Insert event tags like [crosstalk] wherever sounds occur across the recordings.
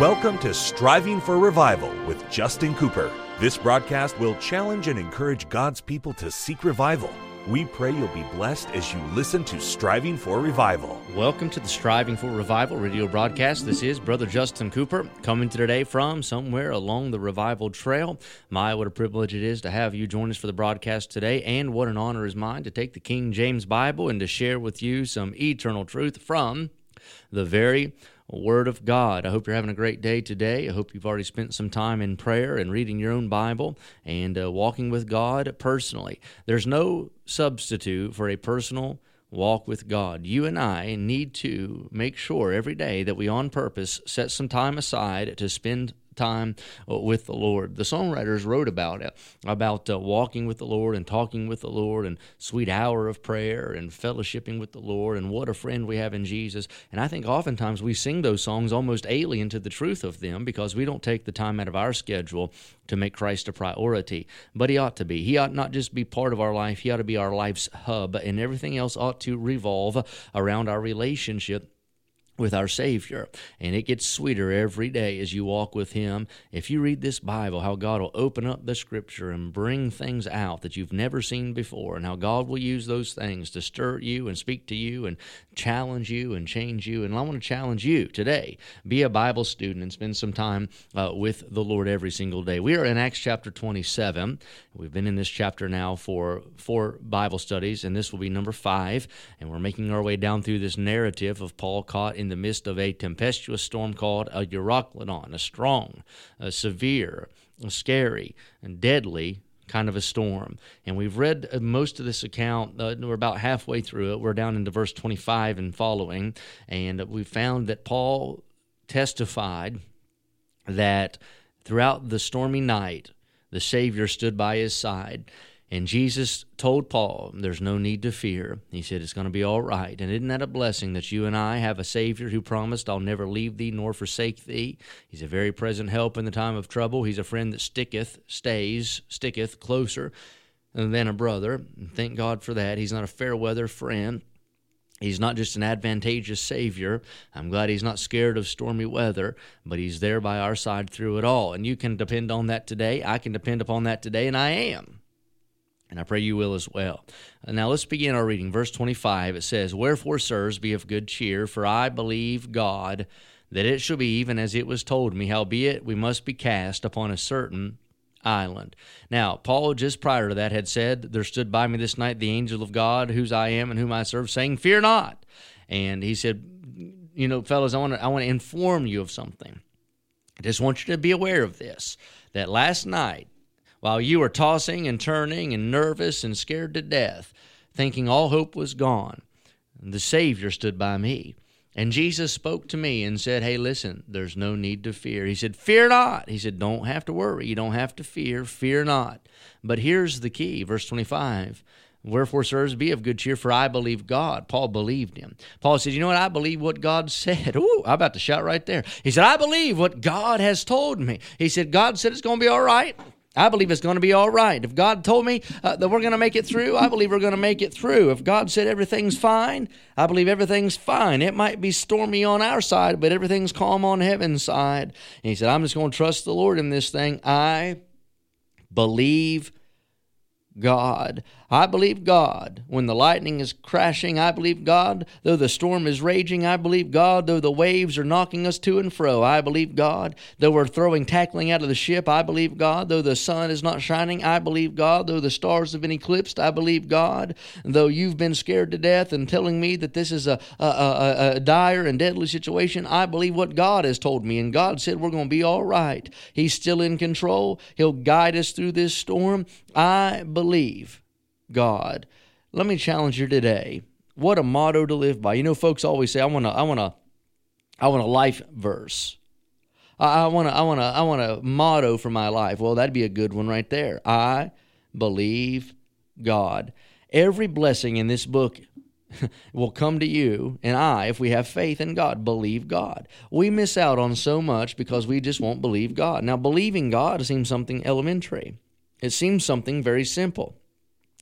Welcome to Striving for Revival with Justin Cooper. This broadcast will challenge and encourage God's people to seek revival. We pray you'll be blessed as you listen to Striving for Revival. Welcome to the Striving for Revival radio broadcast. This is Brother Justin Cooper coming to today from somewhere along the Revival Trail. My, what a privilege it is to have you join us for the broadcast today, and what an honor is mine to take the King James Bible and to share with you some eternal truth from the very Word of God. I hope you're having a great day today. I hope you've already spent some time in prayer and reading your own Bible and uh, walking with God personally. There's no substitute for a personal walk with God. You and I need to make sure every day that we on purpose set some time aside to spend time uh, with the Lord. The songwriters wrote about it, about uh, walking with the Lord and talking with the Lord and sweet hour of prayer and fellowshipping with the Lord and what a friend we have in Jesus. And I think oftentimes we sing those songs almost alien to the truth of them because we don't take the time out of our schedule to make Christ a priority. But he ought to be. He ought not just be part of our life, he ought to be our life's hub, and everything else ought to revolve around our relationship with our Savior. And it gets sweeter every day as you walk with Him. If you read this Bible, how God will open up the Scripture and bring things out that you've never seen before, and how God will use those things to stir you and speak to you and challenge you and change you. And I want to challenge you today be a Bible student and spend some time uh, with the Lord every single day. We are in Acts chapter 27. We've been in this chapter now for four Bible studies, and this will be number five. And we're making our way down through this narrative of Paul caught in in the midst of a tempestuous storm called a Euroclydon, a strong, a severe, a scary, and deadly kind of a storm. And we've read uh, most of this account. Uh, we're about halfway through it. We're down into verse 25 and following. And we found that Paul testified that throughout the stormy night, the Savior stood by his side. And Jesus told Paul, There's no need to fear. He said, It's going to be all right. And isn't that a blessing that you and I have a Savior who promised, I'll never leave thee nor forsake thee? He's a very present help in the time of trouble. He's a friend that sticketh, stays, sticketh closer than a brother. And thank God for that. He's not a fair weather friend. He's not just an advantageous Savior. I'm glad He's not scared of stormy weather, but He's there by our side through it all. And you can depend on that today. I can depend upon that today, and I am. And I pray you will as well. Now let's begin our reading. Verse 25 it says, Wherefore, sirs, be of good cheer, for I believe God that it shall be even as it was told me, howbeit we must be cast upon a certain island. Now, Paul just prior to that had said, There stood by me this night the angel of God, whose I am and whom I serve, saying, Fear not. And he said, You know, fellows, I want to I want to inform you of something. I just want you to be aware of this. That last night while you were tossing and turning and nervous and scared to death, thinking all hope was gone, the Savior stood by me. And Jesus spoke to me and said, Hey, listen, there's no need to fear. He said, Fear not. He said, Don't have to worry. You don't have to fear. Fear not. But here's the key, verse 25. Wherefore, sirs, be of good cheer, for I believe God. Paul believed him. Paul said, You know what? I believe what God [laughs] said. Ooh, I'm about to shout right there. He said, I believe what God has told me. He said, God said it's going to be all right. I believe it's going to be all right. If God told me uh, that we're going to make it through, I believe we're going to make it through. If God said everything's fine, I believe everything's fine. It might be stormy on our side, but everything's calm on heaven's side. And he said, I'm just going to trust the Lord in this thing. I believe God. I believe God. When the lightning is crashing, I believe God. Though the storm is raging, I believe God. Though the waves are knocking us to and fro, I believe God. Though we're throwing tackling out of the ship, I believe God. Though the sun is not shining, I believe God. Though the stars have been eclipsed, I believe God. Though you've been scared to death and telling me that this is a, a, a, a dire and deadly situation, I believe what God has told me. And God said we're going to be all right. He's still in control. He'll guide us through this storm. I believe God. Let me challenge you today. What a motto to live by. You know, folks always say, I want to, I want to, I want a life verse. I want to, I want to, I want a motto for my life. Well, that'd be a good one right there. I believe God. Every blessing in this book [laughs] will come to you and I if we have faith in God, believe God. We miss out on so much because we just won't believe God. Now, believing God seems something elementary. It seems something very simple.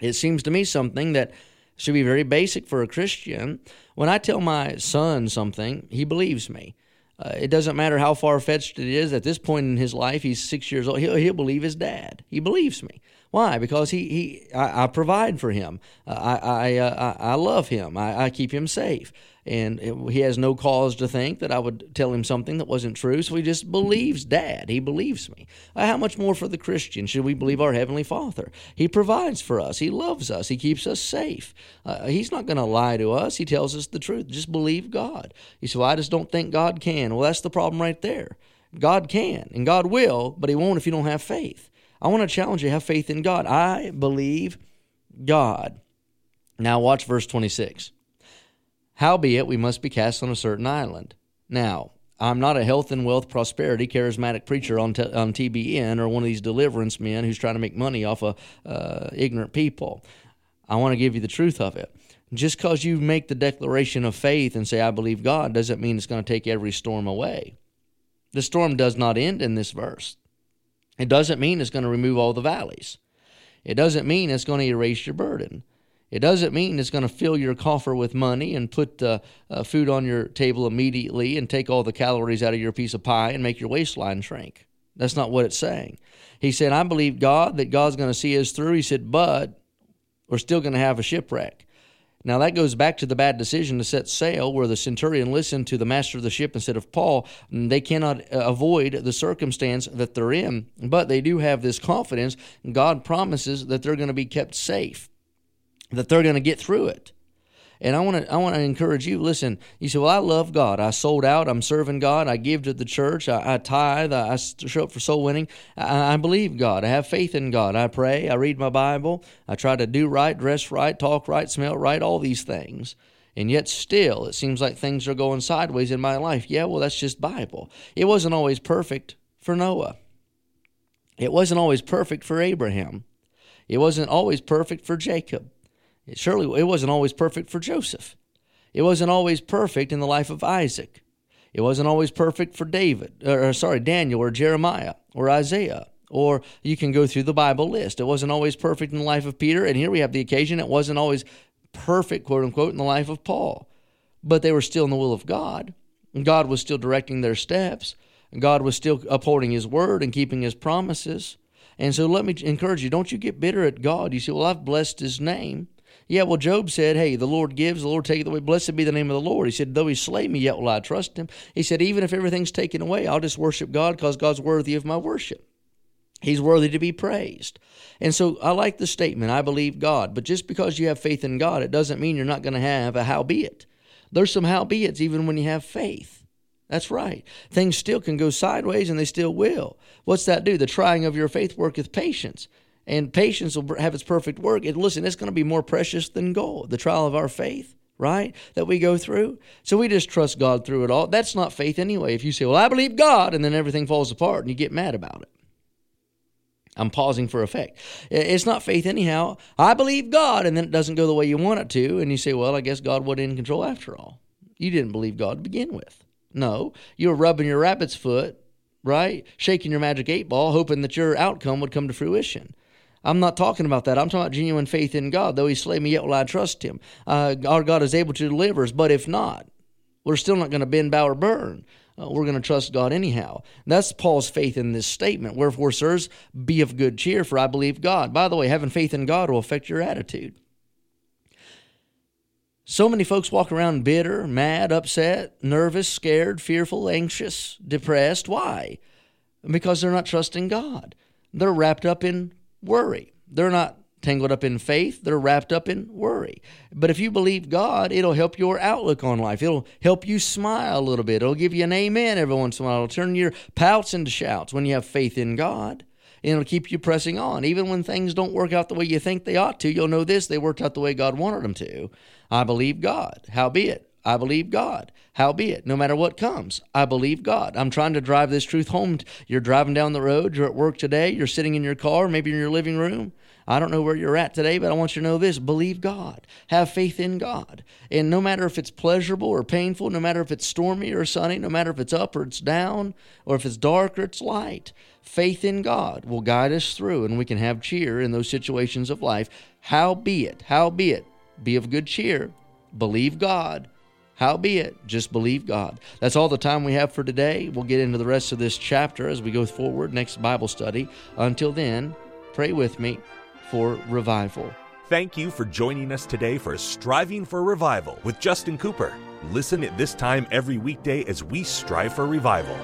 It seems to me something that should be very basic for a Christian. When I tell my son something, he believes me. Uh, it doesn't matter how far fetched it is. At this point in his life, he's six years old. He'll, he'll believe his dad. He believes me. Why? Because he, he I, I provide for him. Uh, I I, uh, I love him. I, I keep him safe and it, he has no cause to think that I would tell him something that wasn't true. So he just believes Dad. He believes me. Uh, how much more for the Christian should we believe our Heavenly Father? He provides for us. He loves us. He keeps us safe. Uh, he's not going to lie to us. He tells us the truth. Just believe God. You say, well, I just don't think God can. Well, that's the problem right there. God can and God will, but He won't if you don't have faith. I want to challenge you have faith in God. I believe God. Now, watch verse 26. Howbeit, we must be cast on a certain island. Now, I'm not a health and wealth prosperity charismatic preacher on, t- on TBN or one of these deliverance men who's trying to make money off of uh, ignorant people. I want to give you the truth of it. Just because you make the declaration of faith and say, I believe God, doesn't mean it's going to take every storm away. The storm does not end in this verse. It doesn't mean it's going to remove all the valleys. It doesn't mean it's going to erase your burden. It doesn't mean it's going to fill your coffer with money and put uh, uh, food on your table immediately and take all the calories out of your piece of pie and make your waistline shrink. That's not what it's saying. He said, I believe God, that God's going to see us through. He said, but we're still going to have a shipwreck. Now, that goes back to the bad decision to set sail, where the centurion listened to the master of the ship instead of Paul. They cannot uh, avoid the circumstance that they're in, but they do have this confidence. God promises that they're going to be kept safe that they're going to get through it. And I want to I want to encourage you. Listen, you say, "Well, I love God. I sold out. I'm serving God. I give to the church. I, I tithe. I, I, show up for soul winning. I, I, believe God. I have faith in God. I pray. I read my Bible. I try to do right, dress right, talk right, smell right, all these things." And yet, still, it seems like things are going sideways in my life. Yeah, well, that's just Bible. It wasn't always perfect for Noah. It wasn't always perfect for Abraham. It wasn't always perfect for Jacob. It surely it wasn't always perfect for Joseph. It wasn't always perfect in the life of Isaac. It wasn't always perfect for David, or sorry, Daniel or Jeremiah or Isaiah. Or you can go through the Bible list. It wasn't always perfect in the life of Peter, and here we have the occasion it wasn't always perfect, quote unquote, in the life of Paul. But they were still in the will of God. God was still directing their steps. God was still upholding his word and keeping his promises. And so let me encourage you, don't you get bitter at God. You say, Well, I've blessed his name. Yeah, well, Job said, Hey, the Lord gives, the Lord taketh away. Blessed be the name of the Lord. He said, Though he slay me, yet will I trust him. He said, Even if everything's taken away, I'll just worship God because God's worthy of my worship. He's worthy to be praised. And so I like the statement, I believe God. But just because you have faith in God, it doesn't mean you're not going to have a howbeit. There's some howbeits even when you have faith. That's right. Things still can go sideways and they still will. What's that do? The trying of your faith worketh patience and patience will have its perfect work. And listen, it's going to be more precious than gold, the trial of our faith, right? That we go through. So we just trust God through it all. That's not faith anyway. If you say, well, I believe God, and then everything falls apart and you get mad about it. I'm pausing for effect. It's not faith anyhow. I believe God, and then it doesn't go the way you want it to, and you say, well, I guess God wasn't in control after all. You didn't believe God to begin with. No, you were rubbing your rabbit's foot, right? Shaking your magic eight ball, hoping that your outcome would come to fruition. I'm not talking about that. I'm talking about genuine faith in God. Though he slay me, yet will I trust him. Uh, our God is able to deliver us, but if not, we're still not going to bend, bow, or burn. Uh, we're going to trust God anyhow. That's Paul's faith in this statement. Wherefore, sirs, be of good cheer, for I believe God. By the way, having faith in God will affect your attitude. So many folks walk around bitter, mad, upset, nervous, scared, fearful, anxious, depressed. Why? Because they're not trusting God. They're wrapped up in worry. They're not tangled up in faith, they're wrapped up in worry. But if you believe God, it'll help your outlook on life. It'll help you smile a little bit. It'll give you an amen every once in a while. It'll turn your pouts into shouts when you have faith in God. And it'll keep you pressing on. Even when things don't work out the way you think they ought to, you'll know this they worked out the way God wanted them to. I believe God. Howbeit, I believe God. Howbeit, no matter what comes, I believe God. I'm trying to drive this truth home. You're driving down the road, you're at work today, you're sitting in your car, maybe in your living room. I don't know where you're at today, but I want you to know this believe God. Have faith in God. And no matter if it's pleasurable or painful, no matter if it's stormy or sunny, no matter if it's up or it's down, or if it's dark or it's light, faith in God will guide us through and we can have cheer in those situations of life. Howbeit, howbeit, be of good cheer, believe God Howbeit, just believe God. That's all the time we have for today. We'll get into the rest of this chapter as we go forward next Bible study. Until then, pray with me for revival. Thank you for joining us today for Striving for Revival with Justin Cooper. Listen at this time every weekday as we strive for revival.